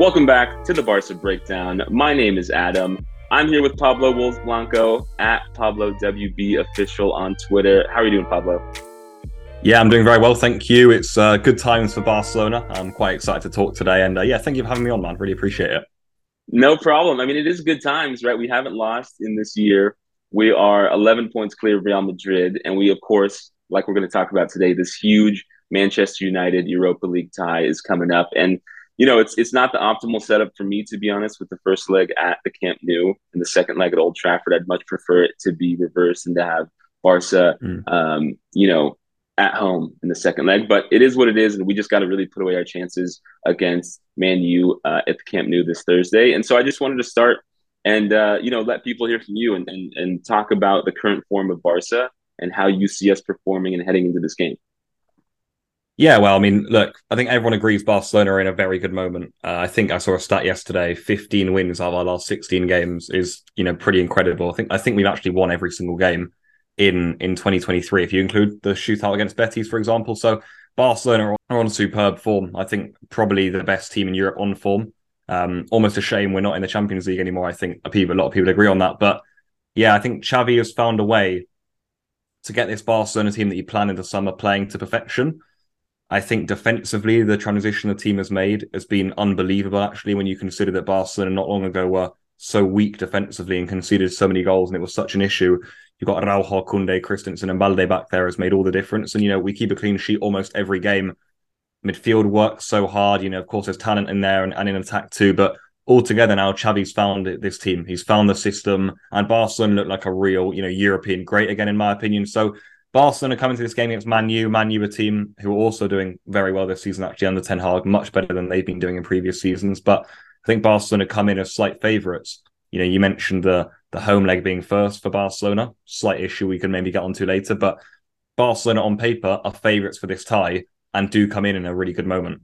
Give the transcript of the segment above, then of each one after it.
Welcome back to the Barca Breakdown. My name is Adam. I'm here with Pablo Wolves Blanco at Pablo WB Official on Twitter. How are you doing, Pablo? Yeah, I'm doing very well, thank you. It's uh, good times for Barcelona. I'm quite excited to talk today, and uh, yeah, thank you for having me on, man. Really appreciate it. No problem. I mean, it is good times, right? We haven't lost in this year. We are 11 points clear of Real Madrid, and we, of course, like we're going to talk about today, this huge Manchester United Europa League tie is coming up, and you know, it's it's not the optimal setup for me to be honest. With the first leg at the Camp Nou and the second leg at Old Trafford, I'd much prefer it to be reversed and to have Barca, mm. um, you know, at home in the second leg. But it is what it is, and we just got to really put away our chances against Man U uh, at the Camp Nou this Thursday. And so I just wanted to start and uh, you know let people hear from you and, and and talk about the current form of Barca and how you see us performing and heading into this game. Yeah, well, I mean, look, I think everyone agrees Barcelona are in a very good moment. Uh, I think I saw a stat yesterday: 15 wins out of our last 16 games is, you know, pretty incredible. I think I think we've actually won every single game in in 2023 if you include the shootout against Betis, for example. So Barcelona are on superb form. I think probably the best team in Europe on form. Um, almost a shame we're not in the Champions League anymore. I think people, a lot of people agree on that. But yeah, I think Xavi has found a way to get this Barcelona team that he planned in the summer playing to perfection. I think defensively, the transition the team has made has been unbelievable, actually, when you consider that Barcelona not long ago were so weak defensively and conceded so many goals, and it was such an issue. You've got Araujo, Kunde, Christensen, and Balde back there has made all the difference. And, you know, we keep a clean sheet almost every game. Midfield works so hard. You know, of course, there's talent in there and, and in attack too. But altogether now, Xavi's found this team. He's found the system, and Barcelona look like a real, you know, European great again, in my opinion. So Barcelona coming to this game against Man U. Man U, a team who are also doing very well this season, actually under Ten Hag, much better than they've been doing in previous seasons. But I think Barcelona come in as slight favourites. You know, you mentioned the the home leg being first for Barcelona, slight issue we can maybe get onto later. But Barcelona on paper are favourites for this tie and do come in in a really good moment.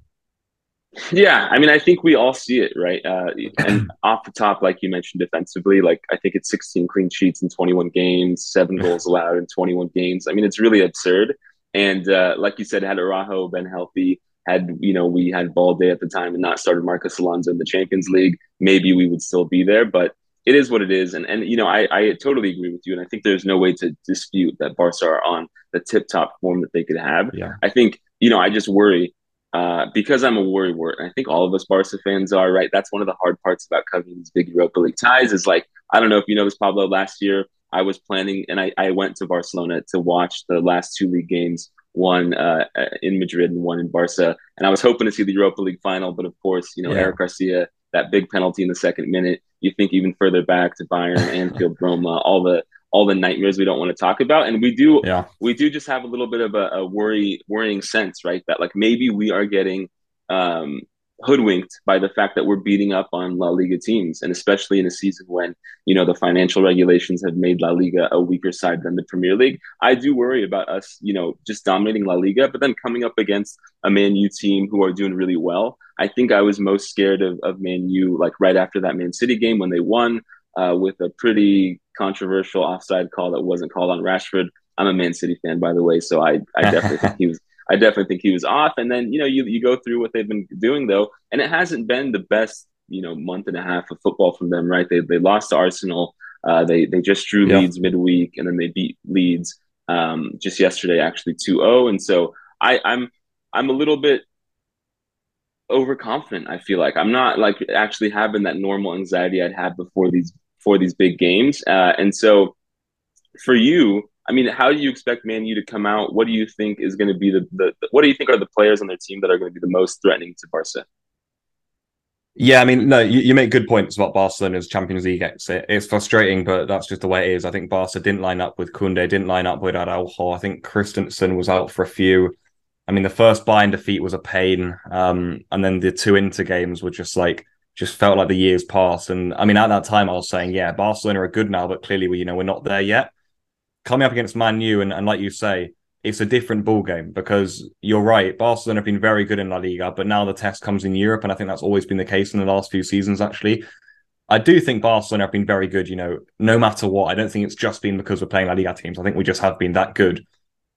Yeah, I mean, I think we all see it, right? Uh, and off the top, like you mentioned, defensively, like I think it's 16 clean sheets in 21 games, seven goals allowed in 21 games. I mean, it's really absurd. And uh, like you said, had Araujo been healthy, had you know we had Balde at the time and not started Marcos Alonso in the Champions League, maybe we would still be there. But it is what it is, and and you know I, I totally agree with you, and I think there's no way to dispute that Barca are on the tip top form that they could have. Yeah. I think you know I just worry uh, because I'm a worry wart, I think all of us Barca fans are, right? That's one of the hard parts about covering these big Europa League ties is like, I don't know if you know this, Pablo, last year I was planning and I, I went to Barcelona to watch the last two league games, one uh, in Madrid and one in Barca. And I was hoping to see the Europa League final, but of course, you know, yeah. Eric Garcia, that big penalty in the second minute, you think even further back to Bayern, Anfield, Roma, all the all the nightmares we don't want to talk about. And we do, yeah. we do just have a little bit of a, a worry, worrying sense, right? That like maybe we are getting um, hoodwinked by the fact that we're beating up on La Liga teams, and especially in a season when you know the financial regulations have made La Liga a weaker side than the Premier League. I do worry about us, you know, just dominating La Liga, but then coming up against a Man U team who are doing really well. I think I was most scared of, of Man U like right after that Man City game when they won uh, with a pretty controversial offside call that wasn't called on Rashford. I'm a Man City fan, by the way, so I, I definitely think he was I definitely think he was off. And then you know you you go through what they've been doing though, and it hasn't been the best you know month and a half of football from them. Right? They they lost to Arsenal. Uh, they they just drew yep. Leeds midweek, and then they beat Leeds um, just yesterday, actually 2-0. And so I I'm I'm a little bit overconfident. I feel like I'm not like actually having that normal anxiety I'd had before these for these big games. Uh, and so for you, I mean, how do you expect Man U to come out? What do you think is going to be the, the, what do you think are the players on their team that are going to be the most threatening to Barca? Yeah, I mean, no, you, you make good points about Barcelona's Champions League exit. It's frustrating, but that's just the way it is. I think Barca didn't line up with Koundé, didn't line up with Araujo. I think Christensen was out for a few. I mean, the first Bayern defeat was a pain, um, and then the two Inter games were just like just felt like the years passed. And I mean, at that time, I was saying, yeah, Barcelona are good now, but clearly, we, you know, we're not there yet. Coming up against Man U, and, and like you say, it's a different ball game because you're right. Barcelona have been very good in La Liga, but now the test comes in Europe, and I think that's always been the case in the last few seasons. Actually, I do think Barcelona have been very good. You know, no matter what, I don't think it's just been because we're playing La Liga teams. I think we just have been that good.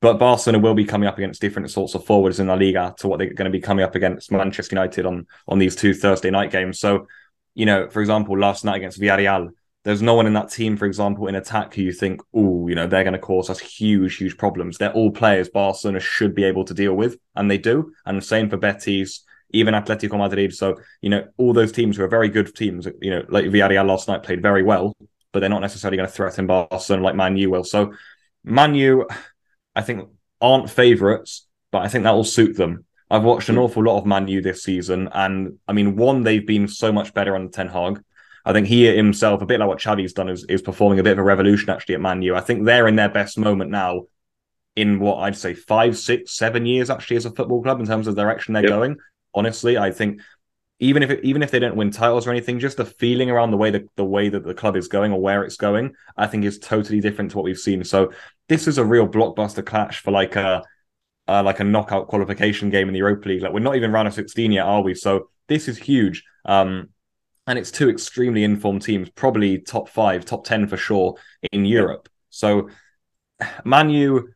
But Barcelona will be coming up against different sorts of forwards in La Liga to what they're going to be coming up against Manchester United on on these two Thursday night games. So, you know, for example, last night against Villarreal, there's no one in that team, for example, in attack who you think, oh, you know, they're going to cause us huge, huge problems. They're all players Barcelona should be able to deal with, and they do. And the same for Betis, even Atletico Madrid. So, you know, all those teams who are very good teams, you know, like Villarreal last night played very well, but they're not necessarily going to threaten Barcelona like Man U will. So, Man U, I think, aren't favourites, but I think that will suit them. I've watched an hmm. awful lot of Man U this season, and I mean, one, they've been so much better under Ten Hag. I think he himself, a bit like what Xavi's done, is, is performing a bit of a revolution actually at Man U. I think they're in their best moment now in what I'd say five, six, seven years actually as a football club in terms of the direction they're yep. going. Honestly, I think even if it, even if they don't win titles or anything, just the feeling around the way that the way that the club is going or where it's going, I think is totally different to what we've seen. So this is a real blockbuster clash for like a like a knockout qualification game in the Europa League. Like we're not even round of 16 yet, are we? So this is huge. Um, and it's two extremely informed teams, probably top five, top 10 for sure in Europe. So Man U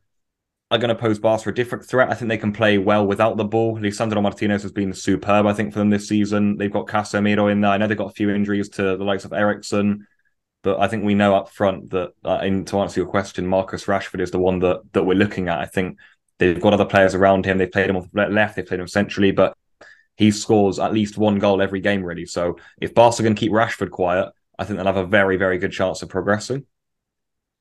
are going to pose Barca a different threat. I think they can play well without the ball. Lisandro Martinez has been superb, I think, for them this season. They've got Casemiro in there. I know they've got a few injuries to the likes of Eriksen, but I think we know up front that, uh, and to answer your question, Marcus Rashford is the one that that we're looking at. I think they've got other players around him. They've played him on the left, they've played him centrally, but he scores at least one goal every game, really. So if Barca can keep Rashford quiet, I think they'll have a very, very good chance of progressing.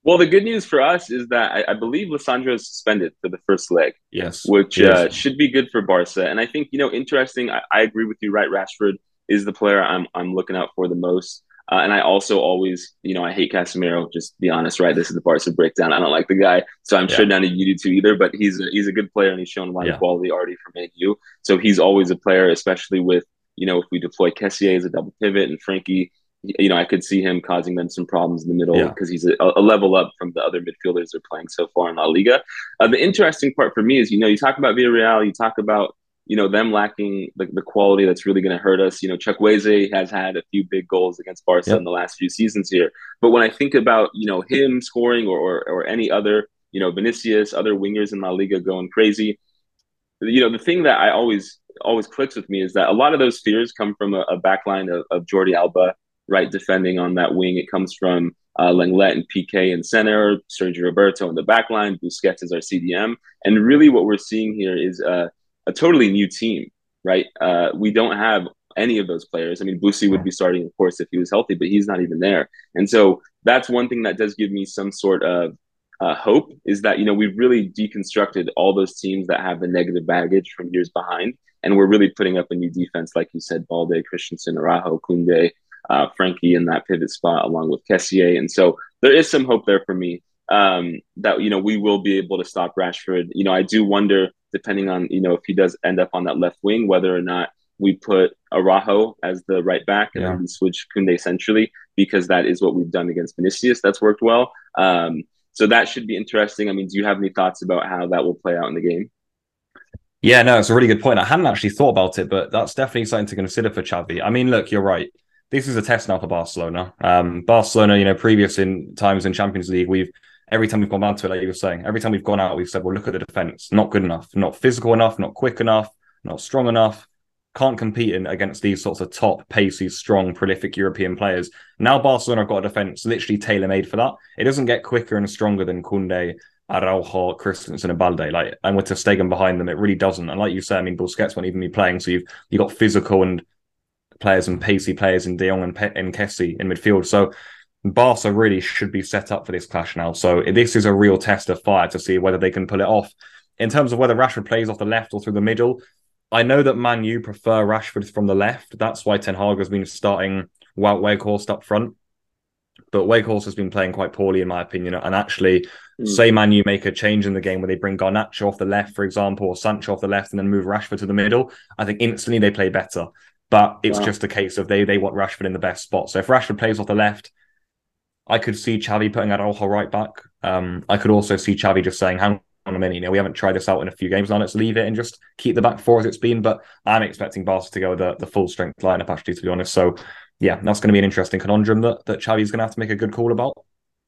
Well, the good news for us is that I, I believe Lisandro is suspended for the first leg. Yes, which yes. Uh, should be good for Barca. And I think you know, interesting. I, I, agree with you. Right, Rashford is the player I'm I'm looking out for the most. Uh, and I also always, you know, I hate Casemiro. Just be honest, right? This is the Barca breakdown. I don't like the guy, so I'm yeah. sure none of you do too either. But he's a, he's a good player, and he's shown a lot yeah. of quality already for Man U. So he's always a player, especially with you know if we deploy Kessié as a double pivot and Frenkie, you know, I could see him causing them some problems in the middle because yeah. he's a, a, level up from the other midfielders they're playing so far in La Liga. Uh, the interesting part for me is, you know, you talk about Villarreal, you talk about, you know, them lacking the, the quality that's really going to hurt us. You know, Chuck Chukwueze has had a few big goals against Barca yep. in the last few seasons here. But when I think about, you know, him scoring or, or, or any other, you know, Vinicius, other wingers in La Liga going crazy, you know, the thing that I always always clicks with me is that a lot of those fears come from a, a backline of, of Jordi Alba right defending on that wing. It comes from uh, Lenglet and Piqué in center, Sergio Roberto in the back line, Busquets is our CDM. And really what we're seeing here is a, a totally new team, right? Uh, we don't have any of those players. I mean, Busi would be starting, of course, if he was healthy, but he's not even there. And so that's one thing that does give me some sort of uh, hope is that, you know, we've really deconstructed all those teams that have the negative baggage from years behind. And we're really putting up a new defense, like you said, Balde, Christensen, Araujo, Kunde, uh, Frenkie in that pivot spot along with Kessié. And so there is some hope there for me um, that, you know, we will be able to stop Rashford. You know, I do wonder, depending on, you know, if he does end up on that left wing, whether or not we put Araujo as the right back and yeah. then we switch Kunde centrally because that is what we've done against Vinicius. That's worked well. Um, so that should be interesting. I mean, do you have any thoughts about how that will play out in the game? Yeah, no, it's a really good point. I hadn't actually thought about it, but that's definitely something to consider for Xavi. I mean, look, you're right this is a test now for Barcelona. Um, Barcelona, you know, previous in times in Champions League, we've every time we've gone down to it, like you were saying, every time we've gone out, we've said, well, look at the defense, not good enough, not physical enough, not quick enough, not strong enough, can't compete in against these sorts of top, pacey, strong, prolific European players. Now Barcelona have got a defense literally tailor made for that. It doesn't get quicker and stronger than Kunde, Araujo, Christensen, and Balde. Like, and with Stegen behind them, it really doesn't. And like you said, I mean, Busquets won't even be playing, so you've you got physical and players and pacey players in De Jong and, Pe- and Kessie in midfield. So Barca really should be set up for this clash now. So this is a real test of fire to see whether they can pull it off. In terms of whether Rashford plays off the left or through the middle, I know that Man U prefer Rashford from the left. That's why Ten Hag has been starting Wout Weghorst up front. But Weghorst has been playing quite poorly, in my opinion. And actually, mm. say Man U make a change in the game where they bring Garnacho off the left, for example, or Sancho off the left, and then move Rashford to the middle, I think instantly they play better. But it's wow. just a case of they they want Rashford in the best spot. So if Rashford plays off the left, I could see Xavi putting Araujo right back. Um, I could also see Xavi just saying, hang on a minute, you know, we haven't tried this out in a few games now, let's leave it and just keep the back four as it's been. But I'm expecting Barca to go with the, the full strength lineup, actually, to be honest. So yeah, that's going to be an interesting conundrum that, that Xavi's going to have to make a good call about.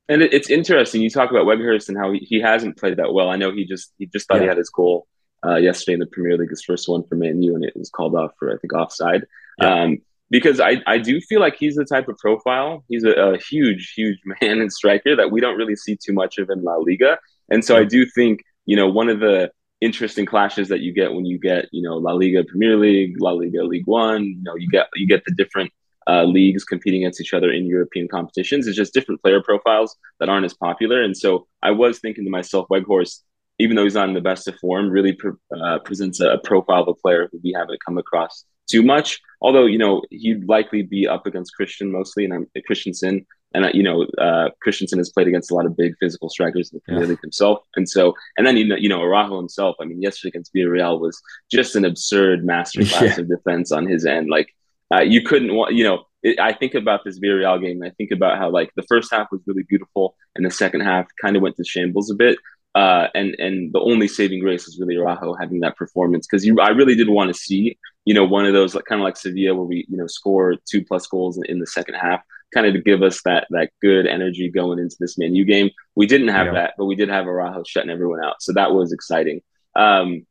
And it, it's interesting. You talk about Weghorst and how he, he hasn't played that well. I know he just he just thought yeah. he had his goal uh, yesterday in the Premier League, his first one for Man U, and it was called off for I think offside. Yeah. Um, because I, I do feel like he's the type of profile. He's a, a, huge, huge man and striker that we don't really see too much of in La Liga. And so I do think, you know, one of the interesting clashes that you get when you get, you know, La Liga Premier League, La Liga League One, you know, you get you get the different uh, leagues competing against each other in European competitions. It's just different player profiles that aren't as popular. And so I was thinking to myself, Weghorst, even though he's not in the best of form, really pre- uh, presents a, profile of a player who we haven't come across too much. Although you know he'd likely be up against Christian mostly, and I'm Christensen, and uh, you know uh, Christensen has played against a lot of big physical strikers in the Premier yeah. League himself, and so and then you know you know Araujo himself. I mean, yesterday against Villarreal was just an absurd masterclass yeah. of defense on his end. Like uh, you couldn't want you know. It, I think about this Villarreal game. and I think about how like the first half was really beautiful, and the second half kind of went to shambles a bit. Uh, and and the only saving grace was really Araujo having that performance because I really did want to see you know one of those like kind of like Sevilla where we you know score two plus goals in, in, the second half kind of to give us that that good energy going into this Man U game. We didn't have yeah. that, but we did have Araujo shutting everyone out, so that was exciting. Um,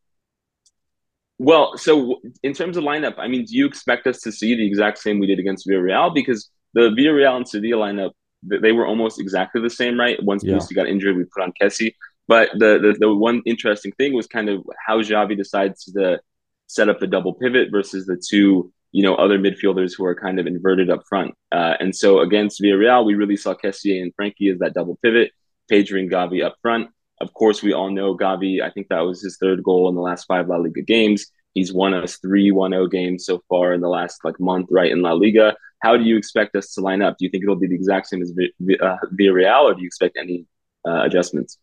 well, so in terms of lineup, I mean, do you expect us to see the exact same we did against Villarreal because the Villarreal and Sevilla lineup they were almost exactly the same, right? Once yeah. got injured, we put on Kessie. But the, the, the one interesting thing was kind of how Xavi decides to set up the double pivot versus the two you know other midfielders who are kind of inverted up front. Uh, and so against Villarreal, we really saw Kessie and Frenkie as that double pivot, Pedri and Gavi up front. Of course, we all know Gavi. I think that was his third goal in the last five La Liga games. He's won us three 1-0 games so far in the last like month, right in La Liga. How do you expect us to line up? Do you think it'll be the exact same as uh, Villarreal, or do you expect any uh, adjustments?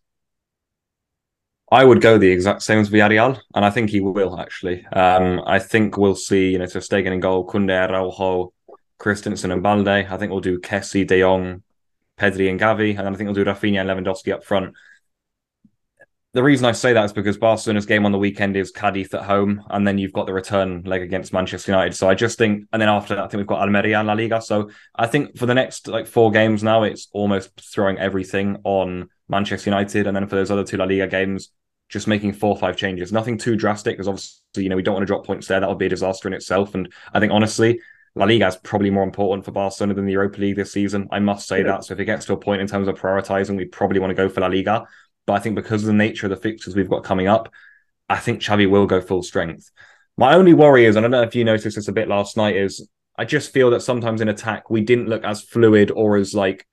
I would go the exact same as Villarreal, and I think he will actually. Um, I think we'll see, you know, ter Stegen in goal, Kunde, Araujo, Christensen and Balde. I think we'll do Kessie, De Jong, Pedri and Gavi, and then I think we'll do Raphinha and Lewandowski up front. The reason I say that is because Barcelona's game on the weekend is Cadiz at home, and then you've got the return leg against Manchester United. So I just think, and then after that, I think we've got Almeria and La Liga. So I think for the next like four games now, it's almost throwing everything on Manchester United, and then for those other two La Liga games, just making four or five changes. Nothing too drastic because obviously, you know, we don't want to drop points there. That would be a disaster in itself. And I think honestly, La Liga is probably more important for Barcelona than the Europa League this season. I must say that. So if it gets to a point in terms of prioritizing, we probably want to go for La Liga. But I think because of the nature of the fixtures we've got coming up, I think Xavi will go full strength. My only worry is, and I don't know if you noticed this a bit last night, is I just feel that sometimes in attack we didn't look as fluid or as like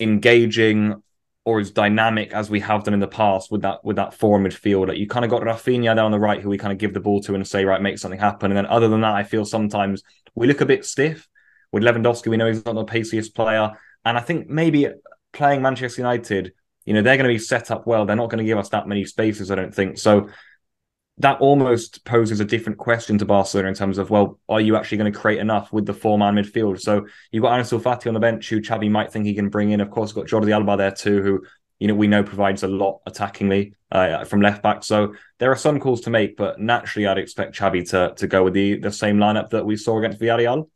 engaging or as dynamic as we have done in the past with that with that four midfield. Like you kind of got Raphinha down the right, who we kind of give the ball to and say, right, make something happen. And then other than that, I feel sometimes we look a bit stiff. With Lewandowski, we know he's not the paciest player, and I think maybe playing Manchester United, you know, they're going to be set up well. They're not going to give us that many spaces, I don't think. So that almost poses a different question to Barcelona in terms of, well, are you actually going to create enough with the four man midfield? So you've got Ansu Fati on the bench, who Xavi might think he can bring in. Of course, got Jordi Alba there too, who you know we know provides a lot attackingly uh, from left back. So there are some calls to make, but naturally, I'd expect Xavi to to go with the the same lineup that we saw against Villarreal.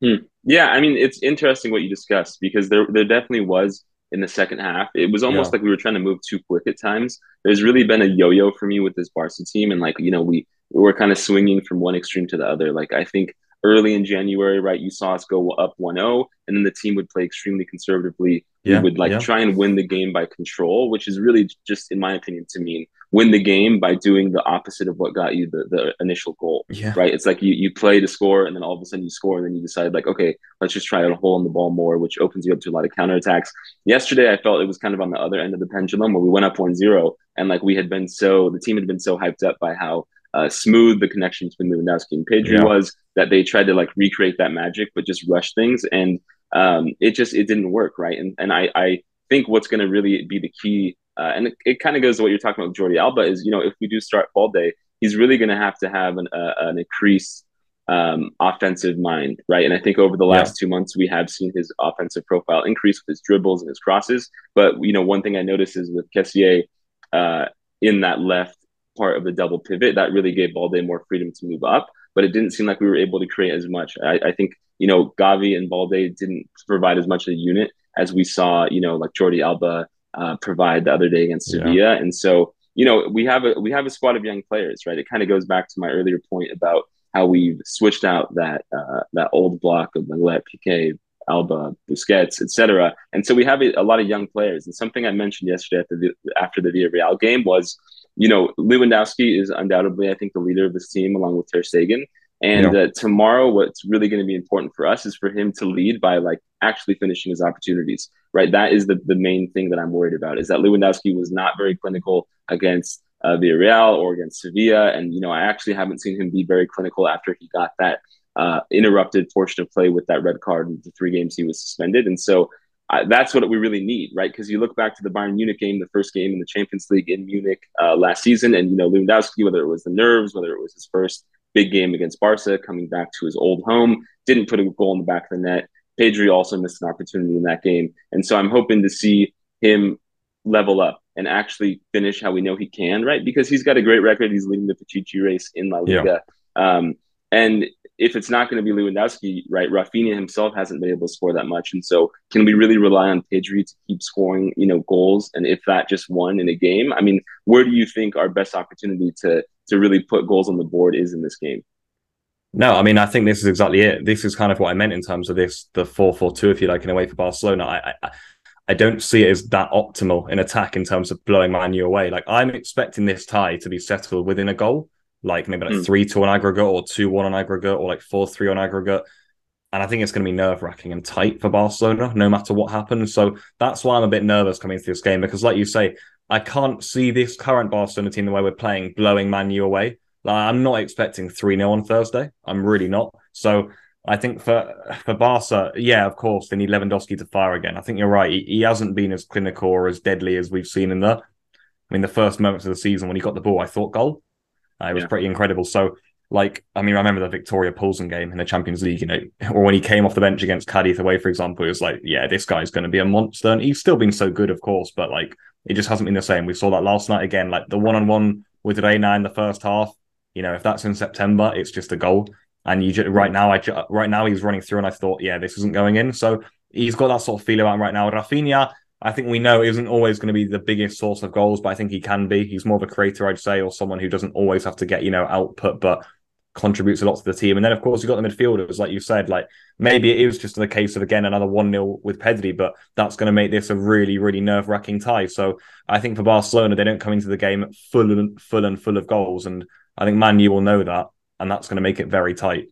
Hmm. Yeah, I mean, it's interesting what you discussed because there there definitely was in the second half. It was almost yeah. like we were trying to move too quick at times. There's really been a yo-yo for me with this Barca team, and like you know, we we were kind of swinging from one extreme to the other. Like I think early in January, right, you saw us go up 1-0, and then the team would play extremely conservatively. Yeah, we would like yeah. try and win the game by control, which is really just, in my opinion, to me win the game by doing the opposite of what got you the, the initial goal. Yeah. Right. It's like you, you play to score and then all of a sudden you score and then you decide like, okay, let's just try to hole in the ball more, which opens you up to a lot of counterattacks. Yesterday I felt it was kind of on the other end of the pendulum where we went up one zero and like we had been so the team had been so hyped up by how uh, smooth the connection between Lewandowski and Pedri yeah. was that they tried to like recreate that magic but just rush things and um, it just it didn't work right and and I I think what's going to really be the key uh, and it, it kind of goes to what you're talking about with Jordi Alba is, you know, if we do start Balde, he's really going to have to have an, uh, an increased um, offensive mind, right? And I think over the last yeah. two months, we have seen his offensive profile increase with his dribbles and his crosses. But, you know, one thing I noticed is with Kessie uh, in that left part of the double pivot, that really gave Balde more freedom to move up. But it didn't seem like we were able to create as much. I, I think, you know, Gavi and Balde didn't provide as much of a unit as we saw, you know, like Jordi Alba uh, provide the other day against Sevilla. Yeah. And so, you know, we have a we have a squad of young players, right? It kind of goes back to my earlier point about how we've switched out that uh, that old block of Lenglet, Piqué, Alba, Busquets, etc. And so we have a, a, lot of young players. And something I mentioned yesterday after the, after the Villarreal game was, you know, Lewandowski is undoubtedly, I think, the leader of this team along with Ter Stegen. And yeah. uh, tomorrow, what's really going to be important for us is for him to lead by like actually finishing his opportunities, right? That is the, the main thing that I'm worried about is that Lewandowski was not very clinical against uh, Villarreal or against Sevilla. And, you know, I actually haven't seen him be very clinical after he got that uh, interrupted portion of play with that red card in the three games he was suspended. And so uh, that's what we really need, right? Because you look back to the Bayern Munich game, the first game in the Champions League in Munich uh, last season, and, you know, Lewandowski, whether it was the nerves, whether it was his first big game against Barca, coming back to his old home, didn't put a goal in the back of the net. Pedri also missed an opportunity in that game. And so I'm hoping to see him level up and actually finish how we know he can, right? Because he's got a great record. He's leading the Pichichi race in La Liga. Yeah. Um, and if it's not going to be Lewandowski, right, Raphinha himself hasn't been able to score that much. And so can we really rely on Pedri to keep scoring, you know, goals? And if that just one in a game, I mean, where do you think our best opportunity to to really put goals on the board is in this game? No, I mean, I think this is exactly it. This is kind of what I meant in terms of this, the 4 4 2, if you like, in a way for Barcelona. I, I, I don't see it as that optimal in attack in terms of blowing Man U away. Like, I'm expecting this tie to be settled within a goal, like maybe like mm. 3 2 on aggregate or 2 1 on aggregate or like 4 3 on aggregate. And I think it's going to be nerve wracking and tight for Barcelona, no matter what happens. So that's why I'm a bit nervous coming into this game because, like you say, I can't see this current Barcelona team the way we're playing blowing Man U away. Like, I'm not expecting 3 0 on Thursday. I'm really not. So I think for for Barca, yeah, of course, they need Lewandowski to fire again. I think you're right. He, he hasn't been as clinical or as deadly as we've seen in the, I mean, the first moments of the season when he got the ball, I thought goal. Uh, it was yeah. pretty incredible. So, like, I mean, I remember the Viktoria Pilsen game in the Champions League, you know, or when he came off the bench against Cadiz away, for example, it was like, yeah, this guy's going to be a monster. And he's still been so good, of course, but like, it just hasn't been the same. We saw that last night again, like the one on one with Reina in the first half. You know, if that's in September, it's just a goal. And you just, right now, I right now he's running through, and I thought, yeah, this isn't going in. So he's got that sort of feel about him right now. Raphinha, I think we know isn't always going to be the biggest source of goals, but I think he can be. He's more of a creator, I'd say, or someone who doesn't always have to get you know output, but contributes a lot to the team. And then, of course, you've got the midfielders, like you said, like maybe it is just in the case of, again, another 1 0 with Pedri, but that's going to make this a really, really nerve wracking tie. So I think for Barcelona, they don't come into the game full and full and full of goals. And I think Man U will know that, and that's going to make it very tight.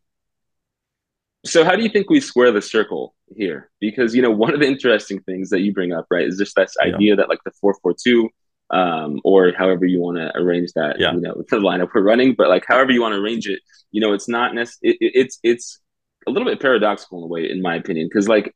So how do you think we square the circle here? Because, you know, one of the interesting things that you bring up, right, is just this idea yeah. that like the 4 4 2 um, or however you want to arrange that, yeah. you know, the lineup we're running. But like, however you want to arrange it, you know, it's not necessarily, it, it's, it's a little bit paradoxical in a way, in my opinion, because like,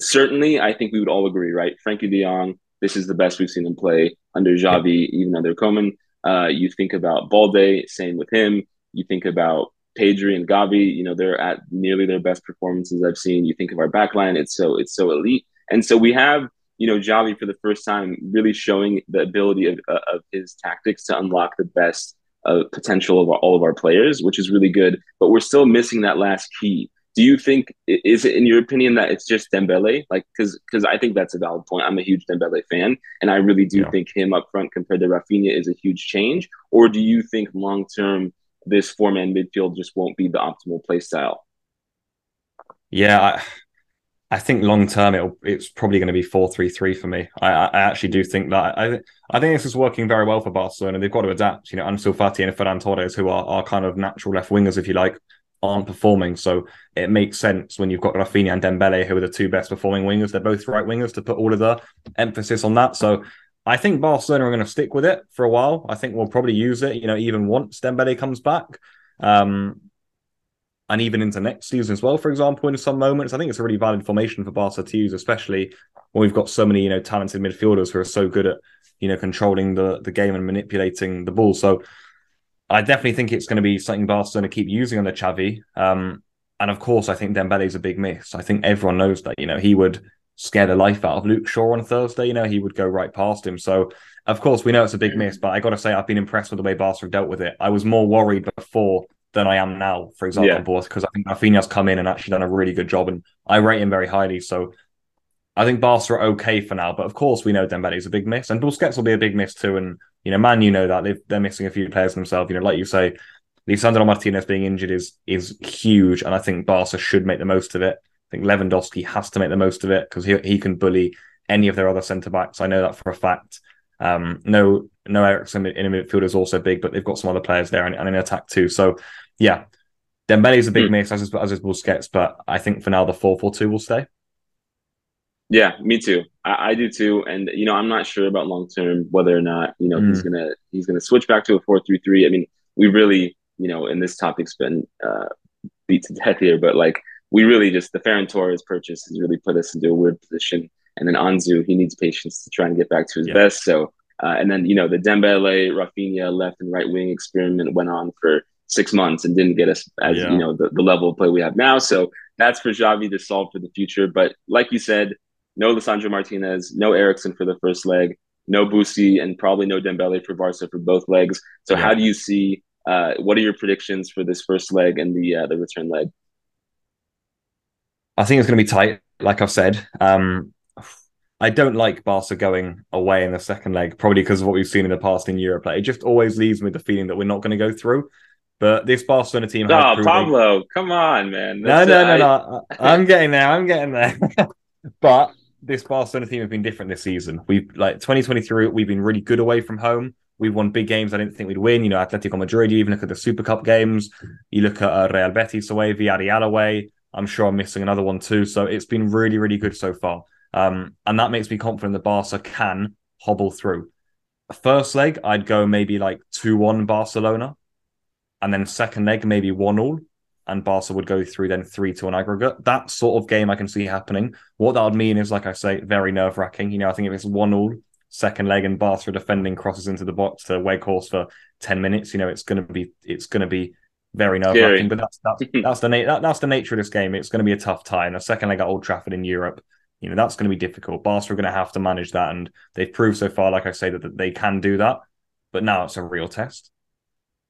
certainly I think we would all agree, right? Frenkie de Jong, this is the best we've seen him play under Xavi, even under Koeman. Uh, you think about Balde, same with him. You think about Pedri and Gavi, you know, they're at nearly their best performances I've seen. You think of our backline, it's so it's so elite. And so we have you know, Xavi for the first time really showing the ability of, uh, of his tactics to unlock the best uh, potential of all of our players, which is really good. But we're still missing that last key. Do you think is it in your opinion that it's just Dembele? Like, because because I think that's a valid point. I'm a huge Dembele fan, and I really do yeah. think him up front compared to Raphinha is a huge change. Or do you think long term this four man midfield just won't be the optimal play style? Yeah, I, think long term it it's probably going to be four three three for me. I, I actually do think that I I think this is working very well for Barcelona. They've got to adapt. You know, Ansu Fati and Ferran Torres, who are, are kind of natural left wingers, if you like, aren't performing. So it makes sense when you've got Raphinha and Dembele, who are the two best performing wingers. They're both right wingers to put all of the emphasis on that. So I think Barcelona are going to stick with it for a while. I think we'll probably use it. You know, even once Dembele comes back. Um, and even into next season as well, for example, in some moments. I think it's a really valid formation for Barca to use, especially when we've got so many, you know, talented midfielders who are so good at, you know, controlling the, the game and manipulating the ball. So I definitely think it's going to be something Barca going to keep using under Xavi. Um, and of course, I think Dembele is a big miss. I think everyone knows that, you know, he would scare the life out of Luke Shaw on Thursday. You know, he would go right past him. So, of course, we know it's a big miss, but I got to say, I've been impressed with the way Barca have dealt with it. I was more worried before than I am now, for example, yeah. because I think Raphinha's come in and actually done a really good job, and I rate him very highly. So I think Barca are okay for now, but of course we know Dembele is a big miss, and Busquets will be a big miss too. And you know, man, you know that they they're missing a few players themselves. You know, like you say, Lisandro Martinez being injured is is huge, and I think Barca should make the most of it. I think Lewandowski has to make the most of it because he he can bully any of their other centre backs. I know that for a fact. Um, no, no Eriksen in a midfield is also big, but they've got some other players there and, and in attack too. So, yeah, Dembele is a big mm. miss as is, as is Busquets, but I think for now the four four two will stay. Yeah, me too. I, I, do too. And you know, I'm not sure about long term whether or not you know mm. he's gonna he's gonna switch back to a four three three. I mean, we really you know, and this topic's been uh, beat to death here, but like we really just the Ferran Torres purchase has really put us into a weird position. And then Ansu, he needs patience to try and get back to his yeah. best. So, uh, and then you know the Dembele, Raphinha left and right wing experiment went on for six months and didn't get us as yeah. you know the, the level of play we have now. So that's for Xavi to solve for the future. But like you said, no Lisandro Martinez, no Eriksen for the first leg, no Busi, and probably no Dembele for Barca for both legs. So yeah. how do you see? Uh, what are your predictions for this first leg and the uh, the return leg? I think it's going to be tight, like I've said. Um, I don't like Barca going away in the second leg, probably because of what we've seen in the past in Europe. Like, it just always leaves me the feeling that we're not going to go through. But this Barcelona team. Oh, Pablo, come on, man. That's no, no, no, no. I'm getting there. I'm getting there. but this Barcelona team have been different this season. We've like 2023, we've been really good away from home. We've won big games I didn't think we'd win. You know, Atletico Madrid, you even look at the Super Cup games, you look at uh, Real Betis away, Villarreal away. I'm sure I'm missing another one too. So it's been really, really good so far. Um, and that makes me confident that Barca can hobble through. First leg, I'd go maybe like 2 1 Barcelona. And then second leg, maybe 1 all and Barca would go through then three to an aggregate. That sort of game I can see happening. What that would mean is, like I say, very nerve wracking. You know, I think if it's one all second leg and Barca defending crosses into the box to Weghorst for ten minutes, you know, it's going to be it's going to be very nerve wracking. But that's that's that's the na- that, that's the nature of this game. It's going to be a tough time. A second leg at Old Trafford in Europe. You know that's going to be difficult. Barca are going to have to manage that, and they've proved so far, like I say, that, that they can do that. But now it's a real test.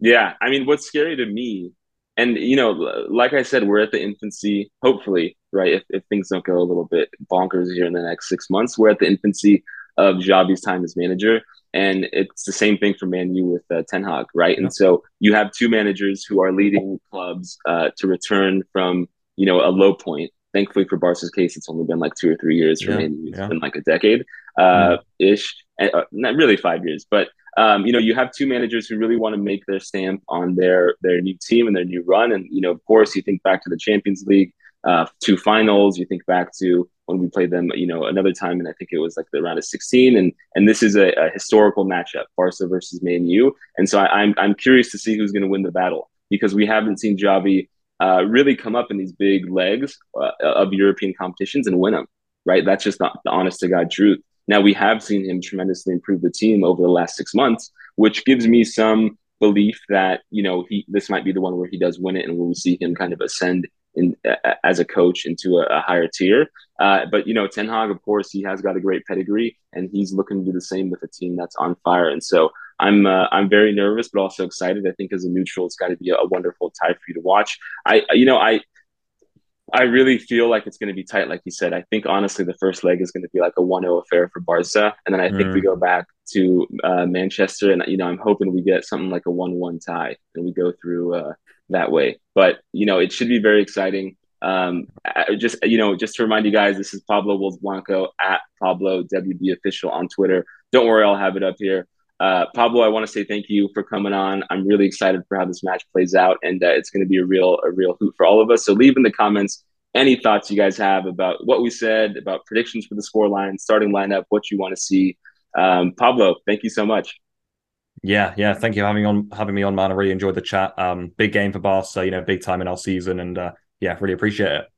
Yeah, I mean, what's scary to me and you know, like I said, we're at the infancy. Hopefully, right? If, if things don't go a little bit bonkers here in the next six months, we're at the infancy of Xavi's time as manager, and it's the same thing for Man U with uh, Ten Hag, right? Yeah. And so you have two managers who are leading clubs uh, to return from you know a low point. Thankfully for Barca's case, it's only been like two or three years. For yeah. Man U, it's yeah. been like a decade uh, ish, uh, not really five years, but um, you know, you have two managers who really want to make their stamp on their their new team and their new run. And you know, of course, you think back to the Champions League, uh, two finals. You think back to when we played them, you know, another time, and I think it was like the round of 16. And and this is a, a historical matchup, Barca versus Man U. And so I, am I'm, I'm curious to see who's going to win the battle because we haven't seen Xavi uh, really come up in these big legs uh, of European competitions and win them. Right, that's just not the honest to God truth. Now we have seen him tremendously improve the team over the last six months, which gives me some belief that you know he this might be the one where he does win it and we'll see him kind of ascend in uh, as a coach into a, a higher tier. Uh, but you know, Ten Hag, of course, he has got a great pedigree, and he's looking to do the same with a team that's on fire. And so I'm uh, I'm very nervous, but also excited. I think as a neutral, it's got to be a, a, wonderful tie for you to watch. I you know I I really feel like it's going to be tight, like you said. I think honestly, the first leg is going to be like a 1-0 affair for Barca, and then I think mm. we go back to uh, Manchester, and you know, I'm hoping we get something like a 1-1 tie, and we go through uh, that way. But you know, it should be very exciting. Um, just you know, just to remind you guys, this is Pablo Wolves Blanco at Pablo WB official on Twitter. Don't worry, I'll have it up here. Uh, Pablo, I want to say thank you for coming on. I'm really excited for how this match plays out, and uh, it's going to be a real a real hoot for all of us. So leave in the comments any thoughts you guys have about what we said, about predictions for the score line, starting lineup, what you want to see. Um, Pablo, thank you so much. Yeah, yeah. Thank you for having on having me on, man. I really enjoyed the chat. Um, big game for Barca, you know, big time in our season, and uh, yeah, really appreciate it.